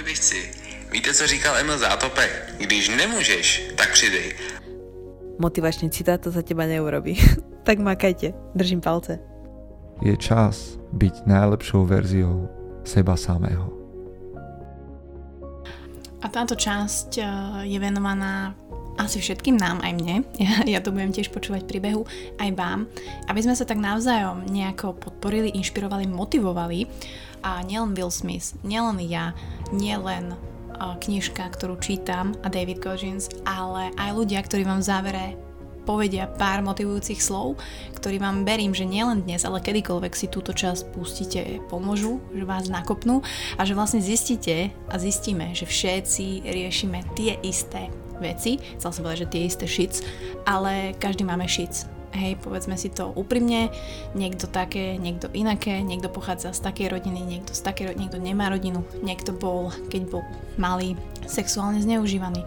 Ahoj běžci. Víte, co říkal Emil Zátopek? Když nemůžeš, tak přidej. Motivačný citát to za teba neurobí. tak makajte. Držím palce. Je čas byť najlepšou verziou seba samého. A táto časť eh, je venovaná asi všetkým nám, aj mne, ja, ja to budem tiež počúvať príbehu, aj vám, aby sme sa tak navzájom nejako podporili, inšpirovali, motivovali. A nielen Will Smith, nielen ja, nielen knižka, ktorú čítam a David Goggins, ale aj ľudia, ktorí vám v závere povedia pár motivujúcich slov, ktorý vám verím, že nielen dnes, ale kedykoľvek si túto časť pustíte, pomôžu, že vás nakopnú a že vlastne zistíte a zistíme, že všetci riešime tie isté veci, chcel som povedať, že tie isté šic, ale každý máme šic. Hej, povedzme si to úprimne, niekto také, niekto inaké, niekto pochádza z takej rodiny, niekto z takej rodiny, niekto nemá rodinu, niekto bol, keď bol malý, sexuálne zneužívaný,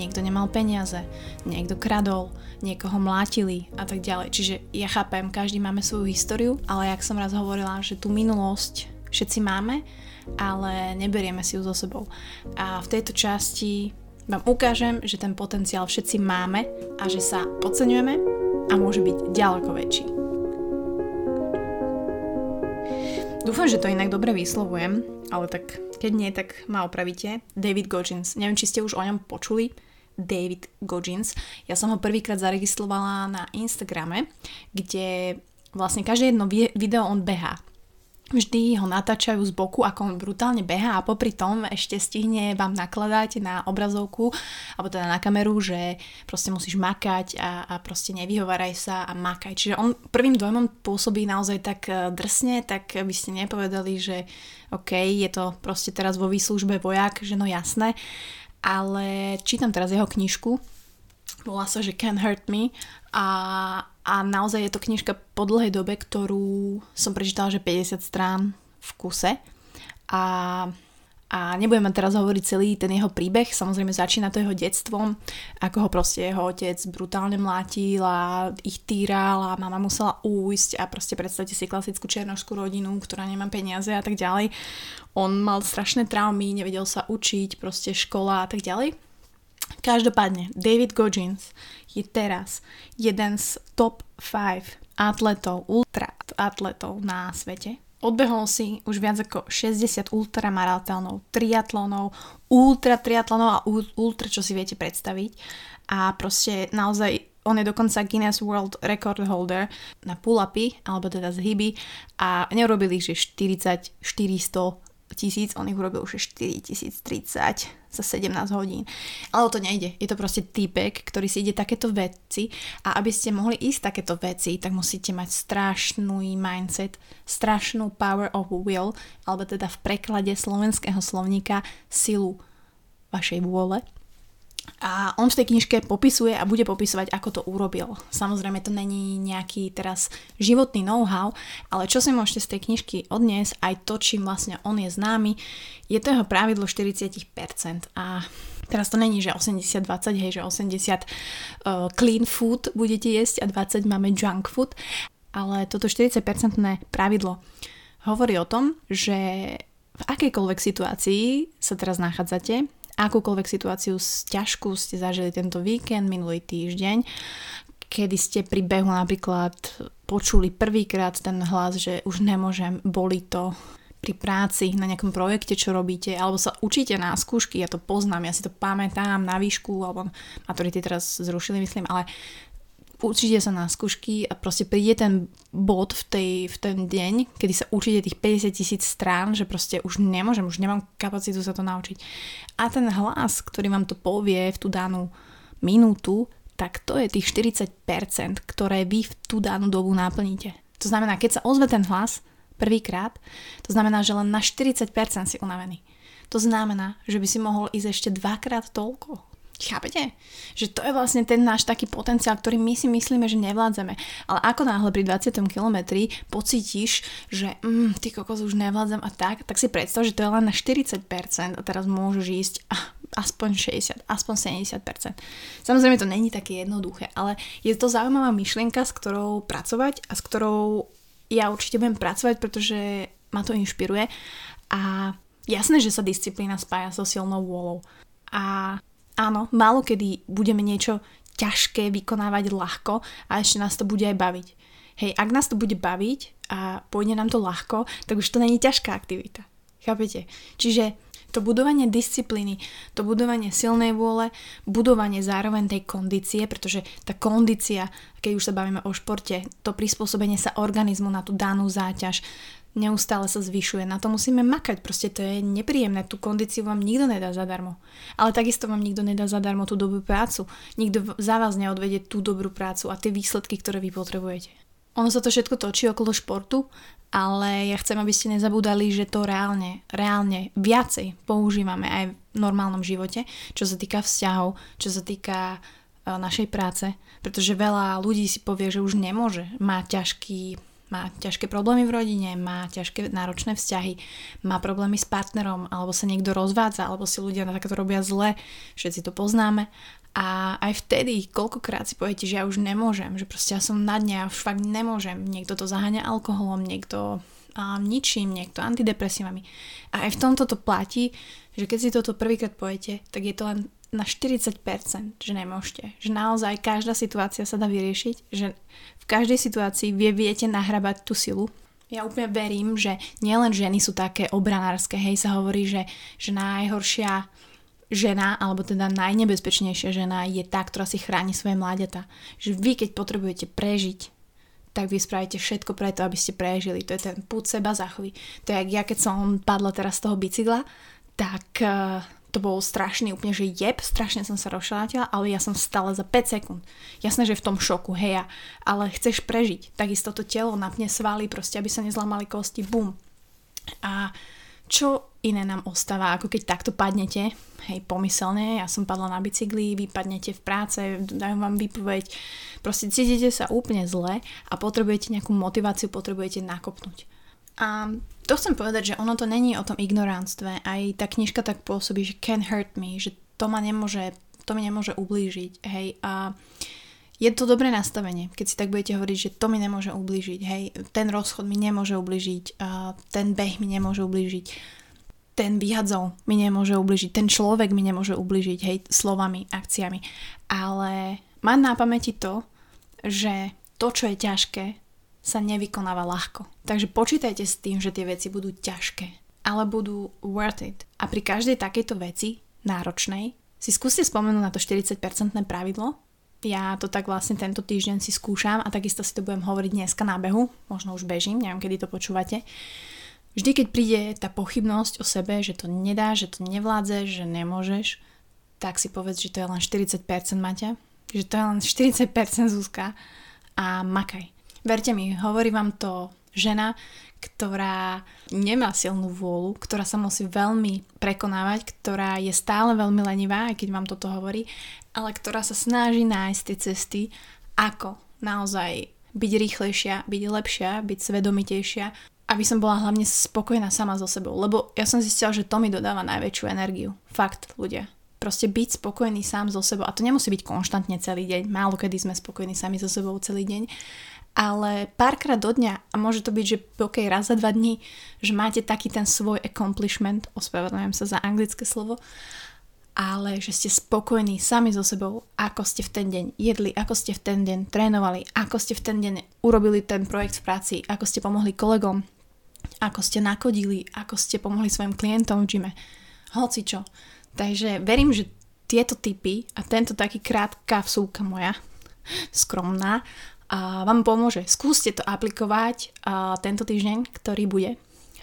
niekto nemal peniaze, niekto kradol, niekoho mlátili a tak ďalej. Čiže ja chápem, každý máme svoju históriu, ale jak som raz hovorila, že tú minulosť všetci máme, ale neberieme si ju so sebou. A v tejto časti vám ukážem, že ten potenciál všetci máme a že sa podceňujeme a môže byť ďaleko väčší. Dúfam, že to inak dobre vyslovujem, ale tak keď nie, tak ma opravíte. David Goggins. Neviem, či ste už o ňom počuli. David Goggins. Ja som ho prvýkrát zaregistrovala na Instagrame, kde vlastne každé jedno video on behá vždy ho natáčajú z boku, ako on brutálne beha a popri tom ešte stihne vám nakladať na obrazovku, alebo teda na kameru, že proste musíš makať a, a proste nevyhováraj sa a makaj. Čiže on prvým dojmom pôsobí naozaj tak e, drsne, tak by ste nepovedali, že OK, je to proste teraz vo výslužbe vojak, že no jasné, ale čítam teraz jeho knižku, volá sa, že Can't Hurt Me a, a naozaj je to knižka po dlhej dobe, ktorú som prečítala, že 50 strán v kuse a, a nebudeme teraz hovoriť celý ten jeho príbeh, samozrejme začína to jeho detstvom, ako ho proste jeho otec brutálne mlátil a ich týral a mama musela újsť a proste predstavte si klasickú černožskú rodinu, ktorá nemá peniaze a tak ďalej. On mal strašné traumy, nevedel sa učiť, proste škola a tak ďalej. Každopádne, David Goggins je teraz jeden z top 5 atletov, ultra atletov na svete. Odbehol si už viac ako 60 ultramaratónov, triatlonov, ultra triatlonov a ultra, čo si viete predstaviť. A proste naozaj on je dokonca Guinness World Record holder na pull-upy, alebo teda zhyby a neurobili ich, že 40, 400, tisíc, on ich urobil už 4030 za 17 hodín. Ale to nejde. Je to proste týpek, ktorý si ide takéto veci a aby ste mohli ísť takéto veci, tak musíte mať strašnú mindset, strašnú power of will, alebo teda v preklade slovenského slovníka silu vašej vôle a on v tej knižke popisuje a bude popisovať, ako to urobil. Samozrejme, to není nejaký teraz životný know-how, ale čo si môžete z tej knižky odniesť, aj to, čím vlastne on je známy, je to jeho pravidlo 40%. A teraz to není, že 80-20, hej, že 80 uh, clean food budete jesť a 20 máme junk food, ale toto 40% pravidlo hovorí o tom, že v akejkoľvek situácii sa teraz nachádzate, akúkoľvek situáciu ťažkú ste zažili tento víkend, minulý týždeň, kedy ste pri behu napríklad počuli prvýkrát ten hlas, že už nemôžem, boli to pri práci, na nejakom projekte, čo robíte, alebo sa učíte na skúšky, ja to poznám, ja si to pamätám na výšku, alebo maturity teraz zrušili, myslím, ale učíte sa na skúšky a proste príde ten bod v, tej, v ten deň, kedy sa učíte tých 50 tisíc strán, že proste už nemôžem, už nemám kapacitu sa to naučiť. A ten hlas, ktorý vám to povie v tú danú minútu, tak to je tých 40%, ktoré vy v tú danú dobu naplníte. To znamená, keď sa ozve ten hlas prvýkrát, to znamená, že len na 40% si unavený. To znamená, že by si mohol ísť ešte dvakrát toľko Chápete? Že to je vlastne ten náš taký potenciál, ktorý my si myslíme, že nevládzeme. Ale ako náhle pri 20. kilometri pocítiš, že mm, ty kokos už nevládzem a tak, tak si predstav, že to je len na 40% a teraz môžeš ísť aspoň 60, aspoň 70%. Samozrejme to není také jednoduché, ale je to zaujímavá myšlienka, s ktorou pracovať a s ktorou ja určite budem pracovať, pretože ma to inšpiruje a Jasné, že sa disciplína spája so silnou vôľou. A áno, málo kedy budeme niečo ťažké vykonávať ľahko a ešte nás to bude aj baviť. Hej, ak nás to bude baviť a pôjde nám to ľahko, tak už to není ťažká aktivita. Chápete? Čiže to budovanie disciplíny, to budovanie silnej vôle, budovanie zároveň tej kondície, pretože tá kondícia, keď už sa bavíme o športe, to prispôsobenie sa organizmu na tú danú záťaž, neustále sa zvyšuje. Na to musíme makať, proste to je nepríjemné. Tú kondíciu vám nikto nedá zadarmo. Ale takisto vám nikto nedá zadarmo tú dobrú prácu. Nikto za vás neodvedie tú dobrú prácu a tie výsledky, ktoré vy potrebujete. Ono sa to všetko točí okolo športu, ale ja chcem, aby ste nezabúdali, že to reálne, reálne viacej používame aj v normálnom živote, čo sa týka vzťahov, čo sa týka uh, našej práce, pretože veľa ľudí si povie, že už nemôže, má ťažký má ťažké problémy v rodine, má ťažké náročné vzťahy, má problémy s partnerom, alebo sa niekto rozvádza, alebo si ľudia na takéto robia zle, všetci to poznáme. A aj vtedy, koľkokrát si poviete, že ja už nemôžem, že proste ja som na dne, ja už fakt nemôžem. Niekto to zaháňa alkoholom, niekto a ničím, niekto antidepresívami. A aj v tomto to platí, že keď si toto prvýkrát poviete, tak je to len na 40%, že nemôžete. Že naozaj každá situácia sa dá vyriešiť, že v každej situácii vie, viete nahrabať tú silu. Ja úplne verím, že nielen ženy sú také obranárske, hej, sa hovorí, že, že najhoršia žena, alebo teda najnebezpečnejšia žena je tá, ktorá si chráni svoje mláďata. Že vy, keď potrebujete prežiť, tak vy spravíte všetko preto, aby ste prežili. To je ten púd seba zachovy. To je, jak ja keď som padla teraz z toho bicykla, tak uh, to bol strašný úplne, že jeb, strašne som sa rozšalátila, ale ja som stala za 5 sekúnd. Jasné, že v tom šoku, hej, ale chceš prežiť. Takisto to telo napne svaly, proste, aby sa nezlamali kosti, bum. A čo iné nám ostáva, ako keď takto padnete, hej, pomyselne, ja som padla na bicykli, vy padnete v práce, dajú vám výpoveď, proste cítite sa úplne zle a potrebujete nejakú motiváciu, potrebujete nakopnúť. A to chcem povedať, že ono to není o tom ignoránstve. Aj tá knižka tak pôsobí, že can hurt me, že to ma nemôže, to mi nemôže ublížiť. Hej, a je to dobré nastavenie, keď si tak budete hovoriť, že to mi nemôže ublížiť, hej, ten rozchod mi nemôže ublížiť, a ten beh mi nemôže ublížiť, ten vyhadzov mi nemôže ublížiť, ten človek mi nemôže ublížiť, hej, slovami, akciami. Ale mať na pamäti to, že to, čo je ťažké, sa nevykonáva ľahko. Takže počítajte s tým, že tie veci budú ťažké, ale budú worth it. A pri každej takejto veci, náročnej, si skúste spomenúť na to 40% pravidlo. Ja to tak vlastne tento týždeň si skúšam a takisto si to budem hovoriť dneska na behu, možno už bežím, neviem kedy to počúvate. Vždy, keď príde tá pochybnosť o sebe, že to nedá, že to nevládze, že nemôžeš, tak si povedz, že to je len 40% Maťa, že to je len 40% Zuzka a makaj. Verte mi, hovorí vám to žena, ktorá nemá silnú vôľu, ktorá sa musí veľmi prekonávať, ktorá je stále veľmi lenivá, aj keď vám toto hovorí, ale ktorá sa snaží nájsť tie cesty, ako naozaj byť rýchlejšia, byť lepšia, byť svedomitejšia, aby som bola hlavne spokojná sama so sebou. Lebo ja som zistila, že to mi dodáva najväčšiu energiu. Fakt, ľudia. Proste byť spokojný sám so sebou. A to nemusí byť konštantne celý deň. Málo kedy sme spokojní sami so sebou celý deň ale párkrát do dňa, a môže to byť, že ok, raz za dva dní, že máte taký ten svoj accomplishment, ospravedlňujem sa za anglické slovo, ale že ste spokojní sami so sebou, ako ste v ten deň jedli, ako ste v ten deň trénovali, ako ste v ten deň urobili ten projekt v práci, ako ste pomohli kolegom, ako ste nakodili, ako ste pomohli svojim klientom v gyme, hoci čo. Takže verím, že tieto typy a tento taký krátka vsúka moja, skromná, a vám pomôže. Skúste to aplikovať a tento týždeň, ktorý bude.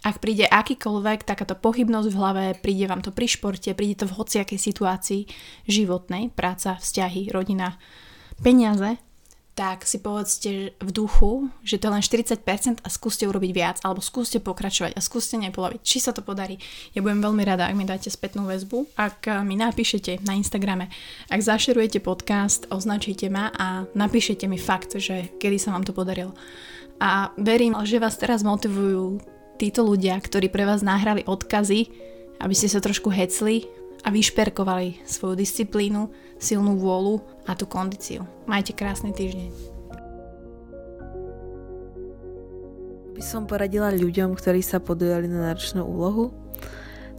Ak príde akýkoľvek takáto pochybnosť v hlave, príde vám to pri športe, príde to v hociakej situácii životnej, práca, vzťahy, rodina, peniaze, tak si povedzte v duchu, že to je len 40% a skúste urobiť viac, alebo skúste pokračovať a skúste nepolaviť, či sa to podarí. Ja budem veľmi rada, ak mi dáte spätnú väzbu, ak mi napíšete na Instagrame, ak zašerujete podcast, označíte ma a napíšete mi fakt, že kedy sa vám to podarilo. A verím, že vás teraz motivujú títo ľudia, ktorí pre vás nahrali odkazy, aby ste sa trošku hecli, a vyšperkovali svoju disciplínu, silnú vôľu a tú kondíciu. Majte krásny týždeň. By som poradila ľuďom, ktorí sa podujali na náročnú úlohu,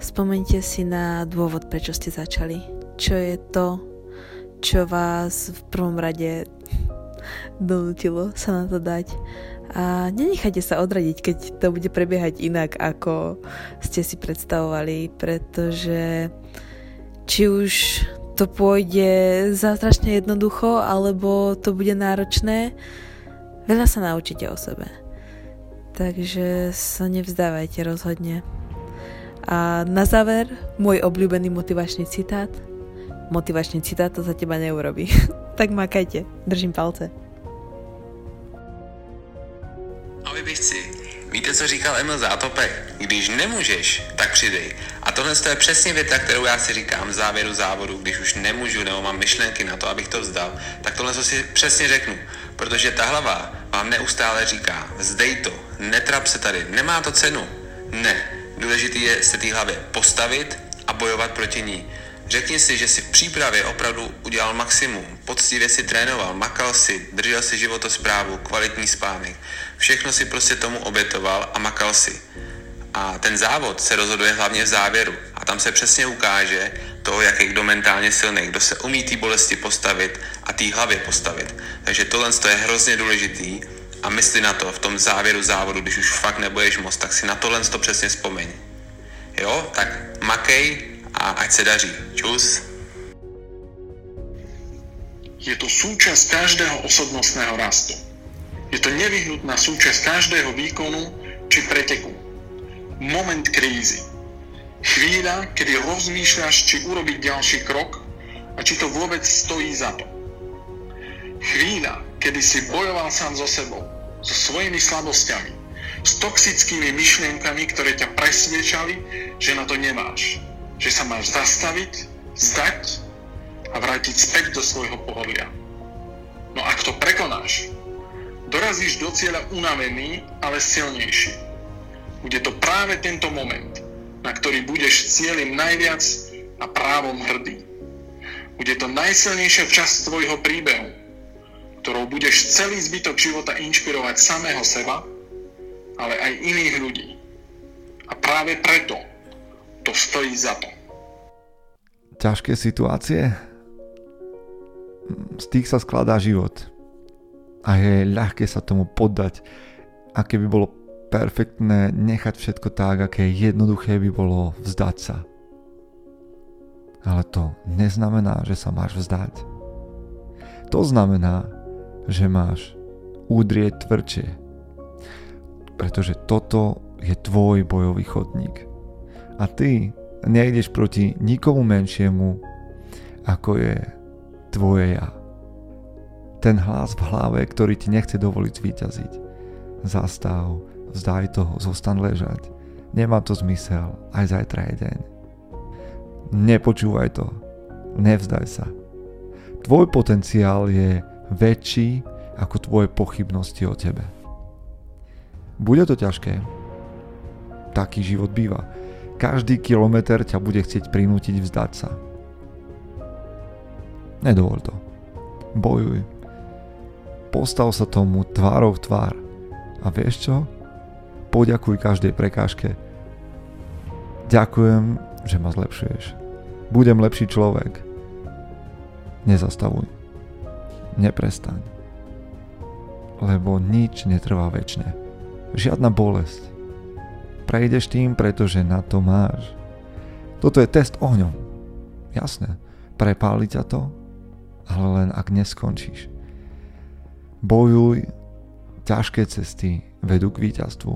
Spomeňte si na dôvod, prečo ste začali. Čo je to, čo vás v prvom rade donútilo sa na to dať. A nenechajte sa odradiť, keď to bude prebiehať inak, ako ste si predstavovali, pretože či už to pôjde zázračne jednoducho, alebo to bude náročné, veľa sa naučíte o sebe. Takže sa nevzdávajte rozhodne. A na záver, môj obľúbený motivačný citát. Motivačný citát to za teba neurobi. tak makajte. Držím palce. Ahoj běžci, víte, co říkal Emil Zátopek? Když nemůžeš, tak přidej. A tohle je přesně věta, kterou já si říkám v závěru závodu, když už nemůžu nebo mám myšlenky na to, abych to vzdal, tak tohle si přesně řeknu. Protože ta hlava vám neustále říká, vzdej to, netrap se tady, nemá to cenu. Ne, důležité je se té hlavě postavit a bojovat proti ní. Řekni si, že si v přípravě opravdu udělal maximum, poctivě si trénoval, makal si, držel si životosprávu, kvalitní spánek. Všechno si prostě tomu obětoval a makal si. A ten závod se rozhoduje hlavně v závěru. A tam se přesně ukáže to, jak je kdo mentálně silný, kdo se umí té bolesti postavit a té hlavě postavit. Takže tohle je hrozně důležitý a mysli na to v tom závěru závodu, když už fakt nebudeš moc, tak si na tohle to přesně vzpomeň. Jo, tak makej a ať se daří. Čus. Je to súčasť každého osobnostného rastu. Je to nevyhnutná súčasť každého výkonu či preteku moment krízy. Chvíľa, kedy rozmýšľaš, či urobiť ďalší krok a či to vôbec stojí za to. Chvíľa, kedy si bojoval sám so sebou, so svojimi slabosťami, s toxickými myšlienkami, ktoré ťa presviečali, že na to nemáš. Že sa máš zastaviť, zdať a vrátiť späť do svojho pohodlia. No ak to prekonáš, dorazíš do cieľa unavený, ale silnejší bude to práve tento moment, na ktorý budeš cieľim najviac a právom hrdý. Bude to najsilnejšia časť tvojho príbehu, ktorou budeš celý zbytok života inšpirovať samého seba, ale aj iných ľudí. A práve preto to stojí za to. Ťažké situácie? Z tých sa skladá život. A je ľahké sa tomu poddať. A keby bolo perfektné nechať všetko tak, aké jednoduché by bolo vzdať sa. Ale to neznamená, že sa máš vzdať. To znamená, že máš udrieť tvrdšie. Pretože toto je tvoj bojový chodník. A ty nejdeš proti nikomu menšiemu, ako je tvoje ja. Ten hlas v hlave, ktorý ti nechce dovoliť zvíťaziť. Zastav, vzdaj to, zostan ležať. Nemá to zmysel, aj zajtra je deň. Nepočúvaj to, nevzdaj sa. Tvoj potenciál je väčší ako tvoje pochybnosti o tebe. Bude to ťažké. Taký život býva. Každý kilometr ťa bude chcieť prinútiť vzdať sa. Nedovol to. Bojuj. Postav sa tomu tvárou v tvár. A vieš čo? poďakuj každej prekážke. Ďakujem, že ma zlepšuješ. Budem lepší človek. Nezastavuj. Neprestaň. Lebo nič netrvá väčšine. Žiadna bolesť. Prejdeš tým, pretože na to máš. Toto je test ohňom. Jasné, prepáli ťa to, ale len ak neskončíš. Bojuj, ťažké cesty vedú k víťazstvu.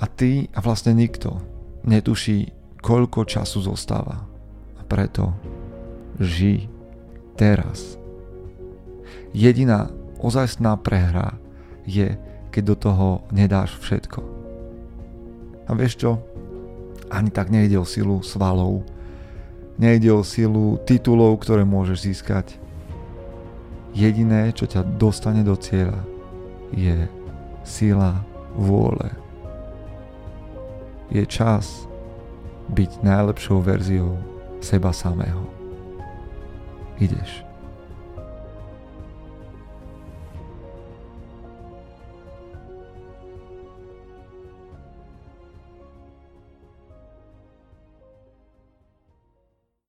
A ty a vlastne nikto netuší, koľko času zostáva. A preto ži teraz. Jediná ozajstná prehra je, keď do toho nedáš všetko. A vieš čo? Ani tak nejde o silu svalov, nejde o silu titulov, ktoré môžeš získať. Jediné, čo ťa dostane do cieľa, je sila vôle. Je čas byť najlepšou verziou seba samého. Ideš.